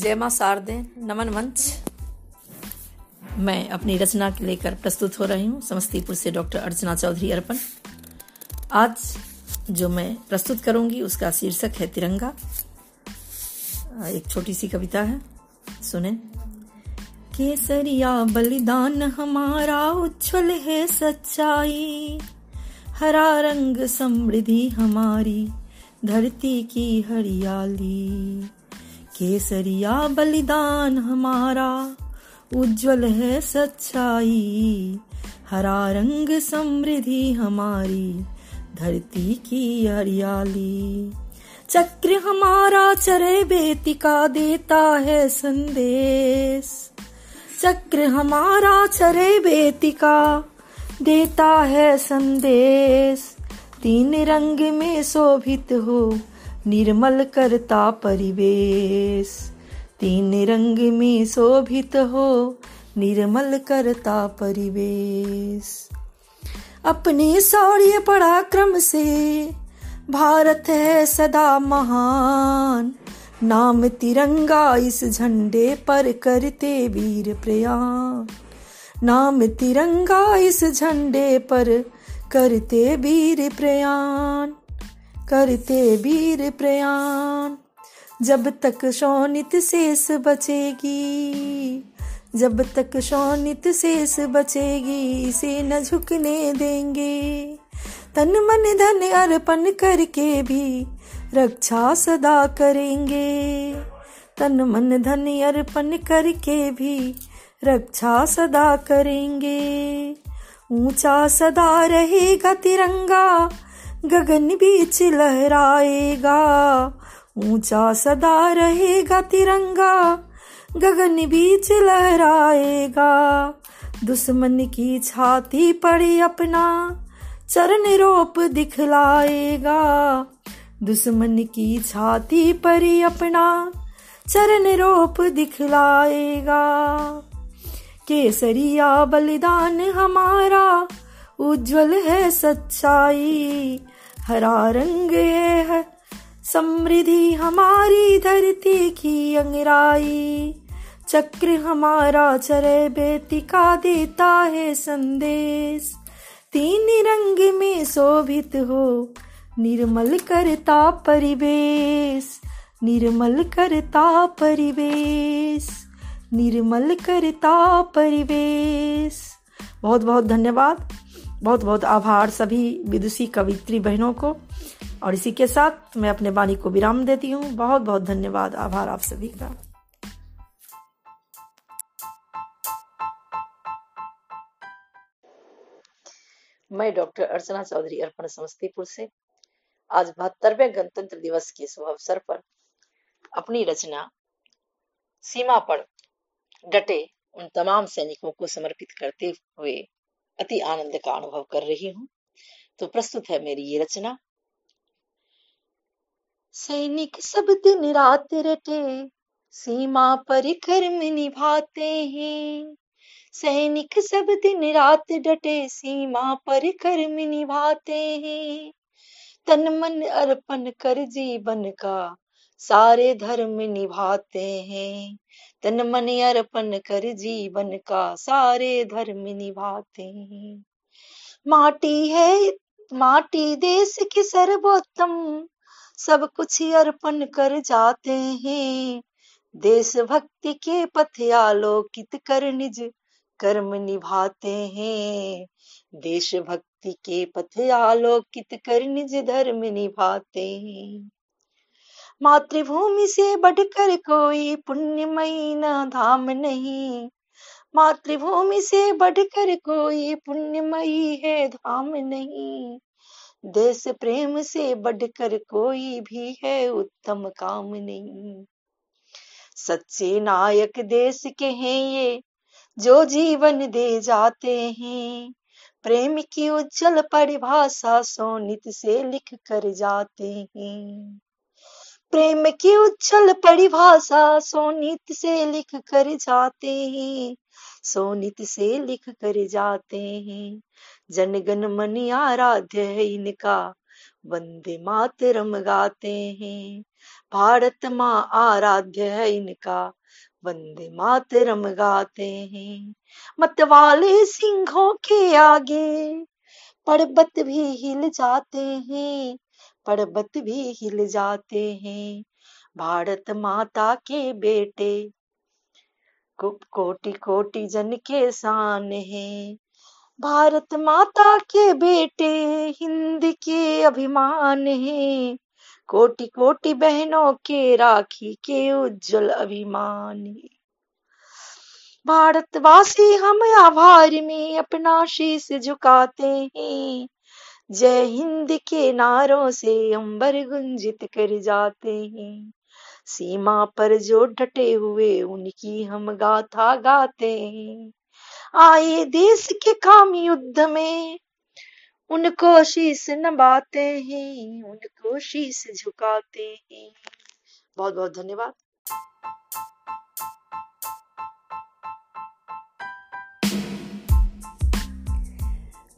जय माँ शारदे, नमन मंच। मैं अपनी रचना के लेकर प्रस्तुत हो रही हूँ, समस्तीपुर से डॉक्टर अर्चना चौधरी अर्पण। आज जो मैं प्रस्तुत करूँगी, उसका शीर्षक है तिरंगा। एक छोटी सी कविता है, सुने। केसरिया बलिदान हमारा उज्जवल है सच्चाई। हरा रंग समृद्धि हमारी, धरती की हरियाली। केसरिया बलिदान हमारा। उज्जवल है सच्चाई। हरा रंग समृद्धि हमारी। धरती की हरियाली। चक्र हमारा चरे बेतिका देता है संदेश। चक्र हमारा चरे बेतिका देता है संदेश। तीन रंग में शोभित हो निर्मल करता परिवेश। तीन रंग में शोभित हो, निर्मल करता परिवेश। अपने शौर्य पराक्रम से, भारत है सदा महान। नाम तिरंगा इस झंडे पर करते वीर प्रयाण। नाम तिरंगा इस झंडे पर करते वीर प्रयाण। करते वीर प्रयाण। जब तक शोनित शेष बचेगी, जब तक शोनित शेष बचेगी, इसे न झुकने देंगे। तन मन धन अर्पण करके भी रक्षा सदा करेंगे। तन मन धन अर्पण करके भी रक्षा सदा करेंगे। ऊँचा सदा रहेगा तिरंगा गगन बीच लहराएगा। ऊँचा सदा रहेगा तिरंगा। गगन बीच लहराएगा। दुश्मन की छाती पर अपना, चरण रोप दिखलाएगा। दुश्मन की छाती पर अपना, चरण रोप दिखलाएगा। केसरिया बलिदान हमारा, उज्जवल है सच्चाई। हरा रंग है समृद्धि हमारी धरती की अंगराई। चक्र हमारा चरे बेतिका देता है संदेश। तीन रंग में शोभित हो, निर्मल करता परिवेश। निर्मल करता परिवेश। निर्मल करता परिवेश। बहुत बहुत धन्यवाद। बहुत बहुत आभार सभी विदुषी कवित्री बहनों को। और इसी के साथ मैं अपने वाणी को विराम देती हूँ। बहुत बहुत धन्यवाद। आभार आप सभी का। मैं डॉक्टर अर्चना चौधरी अर्पण समस्तीपुर से आज बहत्तरवे गणतंत्र दिवस के शुभ अवसर पर अपनी रचना सीमा पर डटे उन तमाम सैनिकों को समर्पित करते हुए अति आनंद का अनुभव कर रही हूँ। तो प्रस्तुत है मेरी ये रचना। सैनिक सब दिन रात रटे, सीमा पर कर्म निभाते हैं। सैनिक सब दिन रात डटे, सीमा पर कर्म निभाते हैं। तन मन अर्पण कर जीवन का, सारे धर्म निभाते हैं। तन मन अर्पण कर जीवन का सारे धर्म निभाते हैं। माटी है, माटी देश की सर्वोत्तम, सब कुछ अर्पण कर जाते हैं। देशभक्ति के पथ आलोकित कर निज कर्म निभाते हैं। देशभक्ति के पथ आलोकित कर निज धर्म निभाते हैं। मातृभूमि से बढ़कर कोई पुण्यमयी न धाम नहीं। मातृभूमि से बढ़कर कोई पुण्यमयी है धाम नहीं। देश प्रेम से बढ़कर कोई भी है उत्तम काम नहीं। सच्चे नायक देश के हैं ये, जो जीवन दे जाते हैं। प्रेम की उज्जवल परिभाषा सोनित से लिख कर जाते हैं। प्रेम की उच्छल परिभाषा सोनित से लिख कर जाते हैं। सोनित से लिख कर जाते हैं। जनगण मन आराध्य है इनका। वंदे मातरम गाते हैं। भारत माँ आराध्य है इनका। वंदे मातरम गाते हैं। मतवाले सिंहों के आगे, पर्वत भी हिल जाते हैं। पर्वत भी हिल जाते हैं। भारत माता के बेटे कोटि कोटि जन के शान है। भारत माता के बेटे हिंद के अभिमान है। कोटि कोटि बहनों के राखी के उज्जवल अभिमान है। भारतवासी हम आभार में अपना शीश झुकाते हैं। जय हिंद के नारों से अंबर गुंजित कर जाते हैं। सीमा पर जो डटे हुए, उनकी हम गाथा गाते हैं। आए देश के काम युद्ध में, उनको शीश नबाते हैं, उनको शीश झुकाते हैं। बहुत बहुत धन्यवाद।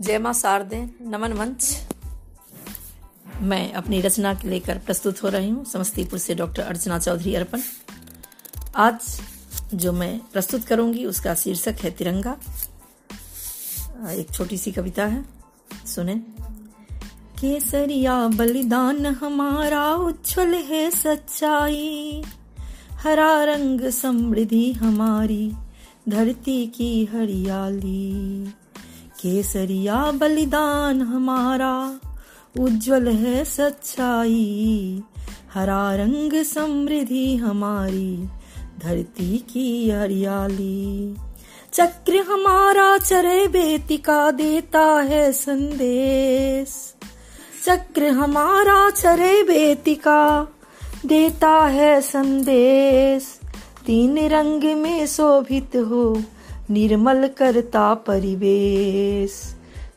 जय माँ शारदे नमन मंच। मैं अपनी रचना के लेकर प्रस्तुत हो रही हूँ समस्तीपुर से डॉक्टर अर्चना चौधरी अर्पण। आज जो मैं प्रस्तुत करूँगी, उसका शीर्षक है तिरंगा। एक छोटी सी कविता है, सुने। केसरिया बलिदान हमारा उज्जवल है सच्चाई। हरा रंग समृद्धि हमारी, धरती की हरियाली। केसरिया बलिदान हमारा, उज्जवल है सच्चाई। हरा रंग समृद्धि हमारी, धरती की हरियाली। चक्र हमारा चरे बेतिका देता है संदेश। चक्र हमारा चरे बेतिका देता है संदेश। तीन रंग में शोभित हो निर्मल करता परिवेश।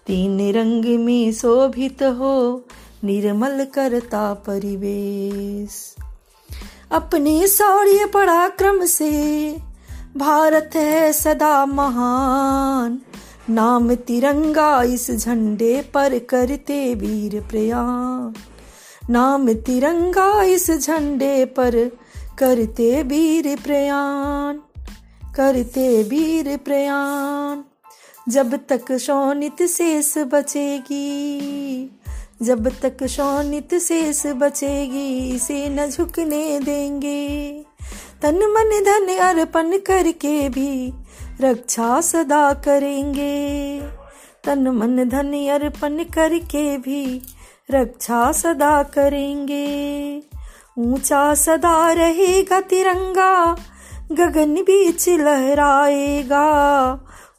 तीन रंग में शोभित हो, निर्मल करता परिवेश। अपने शौर्य पराक्रम से, भारत है सदा महान। नाम तिरंगा इस झंडे पर करते वीर प्रयाण। नाम तिरंगा इस झंडे पर करते वीर प्रयाण। करते वीर प्रयाण। जब तक शोनित शेष बचेगी, जब तक शोनित शेष बचेगी, इसे न झुकने देंगे। तन मन धन अर्पण करके भी रक्षा सदा करेंगे। तन मन धन अर्पण करके भी रक्षा सदा करेंगे। ऊँचा सदा रहेगा तिरंगा गगन बीच लहराएगा।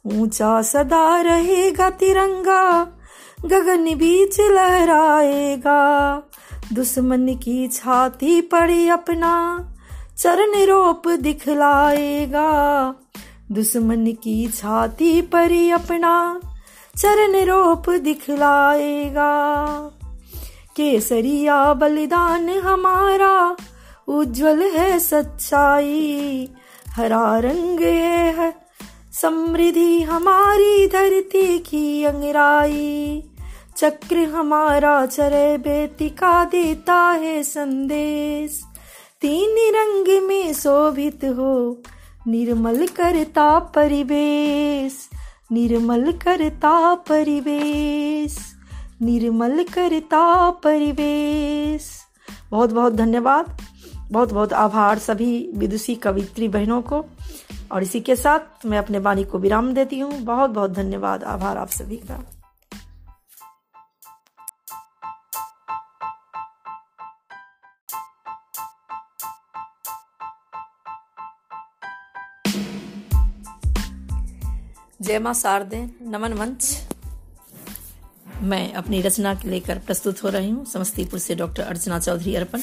ऊँचा सदा रहेगा तिरंगा। गगन बीच लहराएगा। दुश्मन की छाती पर अपना, चरण रोप दिखलाएगा। दुश्मन की छाती पर अपना, चरण रोप दिखलाएगा। केसरिया बलिदान हमारा, उज्जवल है सच्चाई। हरा रंग है हर समृद्धि हमारी धरती की अंगराई। चक्र हमारा चरे बेतिका देता है संदेश। तीन रंग में शोभित हो, निर्मल करता परिवेश। निर्मल करता परिवेश, निर्मल करता परिवेश। बहुत बहुत धन्यवाद। बहुत बहुत आभार सभी विदुषी कवित्री बहनों को। और इसी के साथ मैं अपने वाणी को विराम देती हूँ। बहुत बहुत धन्यवाद। आभार आप सभी का। जय माँ शारदे। नमन मंच। मैं अपनी रचना के लेकर प्रस्तुत हो रही हूँ। समस्तीपुर से डॉक्टर अर्चना चौधरी अर्पण।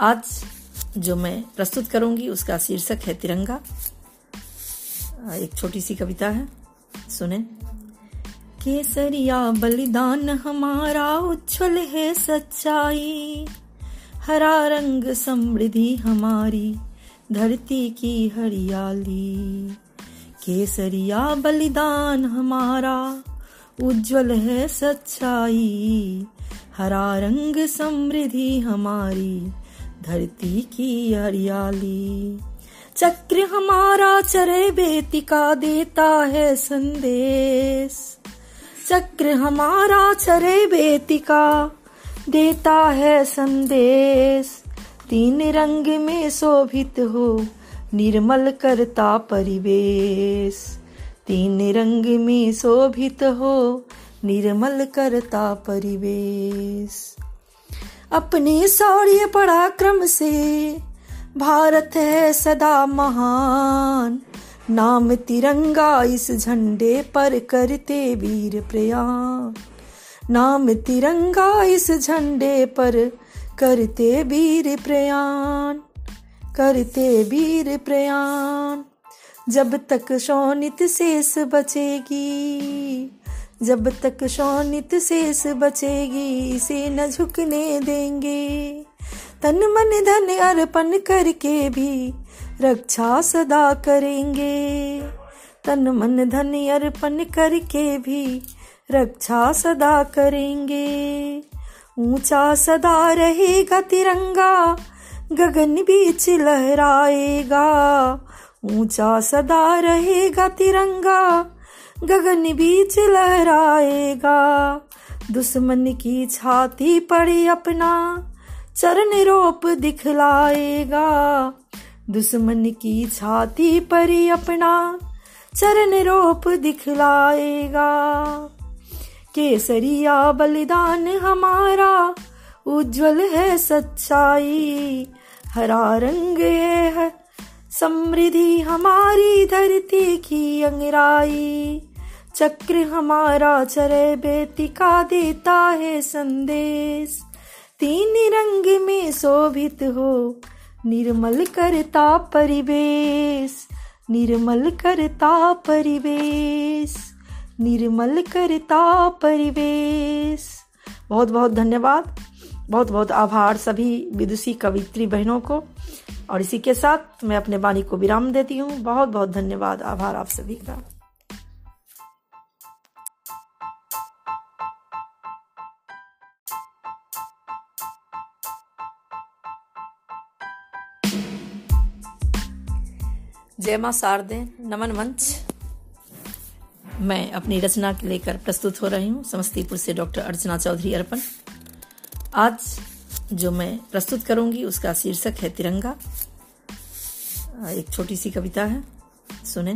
आज जो मैं प्रस्तुत करूँगी, उसका शीर्षक है तिरंगा। एक छोटी सी कविता है। सुने। केसरिया बलिदान हमारा उज्जवल है सच्चाई। हरा रंग समृद्धि हमारी, धरती की हरियाली। केसरिया बलिदान हमारा उज्जवल है सच्चाई। हरा रंग समृद्धि हमारी धरती की हरियाली चक्र हमारा चरे बेतिका देता है संदेश। चक्र हमारा चरे बेतिका देता है संदेश। तीन रंग में शोभित हो निर्मल करता परिवेश। तीन रंग में शोभित हो निर्मल करता परिवेश। अपने शौर्य पराक्रम से। भारत है सदा महान। नाम तिरंगा इस झंडे पर करते वीर प्रयाण। नाम तिरंगा इस झंडे पर करते वीर प्रयाण। करते वीर प्रयाण। जब तक शोनित शेष बचेगी जब तक शोनित शेष बचेगी, इसे न झुकने देंगे। तन मन धन अर्पण करके भी रक्षा सदा करेंगे। तन मन धन अर्पण करके भी रक्षा सदा करेंगे। ऊँचा सदा रहेगा तिरंगा, गगन बीच लहराएगा। ऊँचा सदा रहेगा तिरंगा गगन बीच लहराएगा दुश्मन की छाती पर अपना चरण रोप दिखलाएगा। दुश्मन की छाती पर अपना चरण रोप दिखलाएगा। केसरिया बलिदान हमारा उज्जवल है सच्चाई। हरा रंग है, समृद्धि हमारी धरती की अंगराई। चक्र हमारा चरे बेतिका देता है संदेश। तीन रंग में शोभित हो, निर्मल करता परिवेश। निर्मल करता परिवेश, निर्मल करता परिवेश। बहुत बहुत धन्यवाद। बहुत बहुत आभार सभी विदुषी कवित्री बहनों को। और इसी के साथ मैं अपने वाणी को विराम देती हूँ। बहुत बहुत धन्यवाद। आभार आप सभी का। जय माँ शारदे नमन मंच मैं अपनी रचना के लेकर प्रस्तुत हो रही हूँ, समस्तीपुर से डॉक्टर अर्चना चौधरी अर्पण। आज जो मैं प्रस्तुत करूँगी, उसका शीर्षक है तिरंगा। एक छोटी सी कविता है, सुने।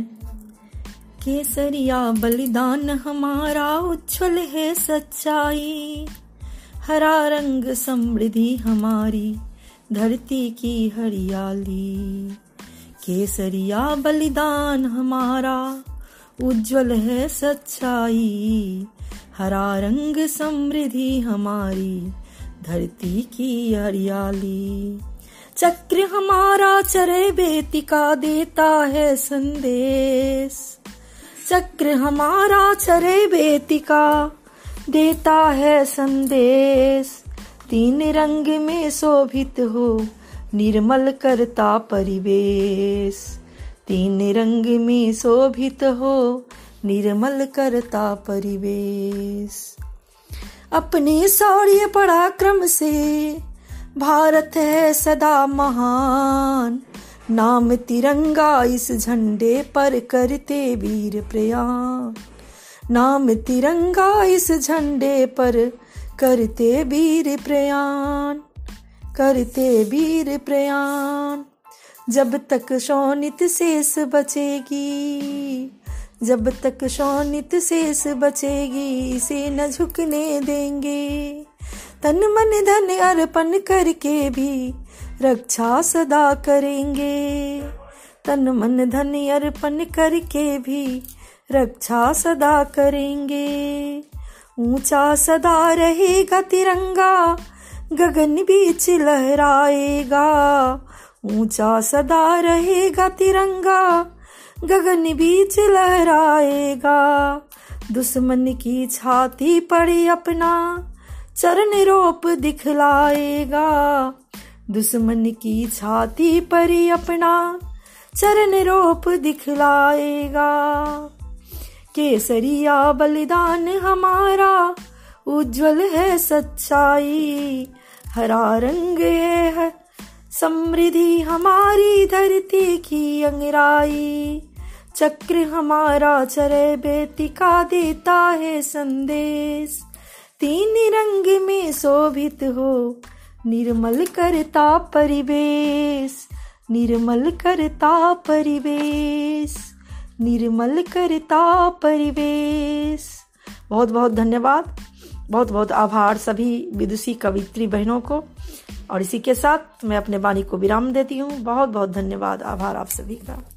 केसरिया बलिदान हमारा उच्छल है सच्चाई। हरा रंग समृद्धि हमारी, धरती की हरियाली। केसरिया बलिदान हमारा, उज्जवल है सच्चाई। हरा रंग समृद्धि हमारी, धरती की हरियाली। चक्र हमारा चरे बेतिका देता है संदेश। चक्र हमारा चरे बेतिका देता है संदेश। तीन रंग में शोभित हो निर्मल करता परिवेश। तीन रंग में शोभित हो, निर्मल करता परिवेश। अपने शौर्य पराक्रम से, भारत है सदा महान। नाम तिरंगा इस झंडे पर करते वीर प्रयाण। नाम तिरंगा इस झंडे पर करते वीर प्रयाण। करते वीर प्रयाण। जब तक शोनित शेष बचेगी, जब तक शोनित शेष बचेगी, इसे न झुकने देंगे। तन मन धन अर्पण करके भी रक्षा सदा करेंगे। तन मन धन अर्पण करके भी रक्षा सदा करेंगे। ऊँचा सदा रहेगा तिरंगा गगन बीच लहराएगा। ऊँचा सदा रहेगा तिरंगा। गगन बीच लहराएगा। दुश्मन की छाती पर अपना, चरण रोप दिखलाएगा। दुश्मन की छाती पर अपना, चरण रोप दिखलाएगा। केसरिया बलिदान हमारा उज्जवल है सच्चाई, हरा रंग है समृद्धि। हमारी धरती की अंगराई, चक्र हमारा चरे बेटी का देता है संदेश। तीन रंग में शोभित हो, निर्मल करता परिवेश, निर्मल करता परिवेश, निर्मल करता परिवेश। बहुत बहुत धन्यवाद। बहुत बहुत आभार सभी विदुषी कवित्री बहनों को। और इसी के साथ मैं अपने वाणी को विराम देती हूँ। बहुत बहुत धन्यवाद। आभार आप सभी का।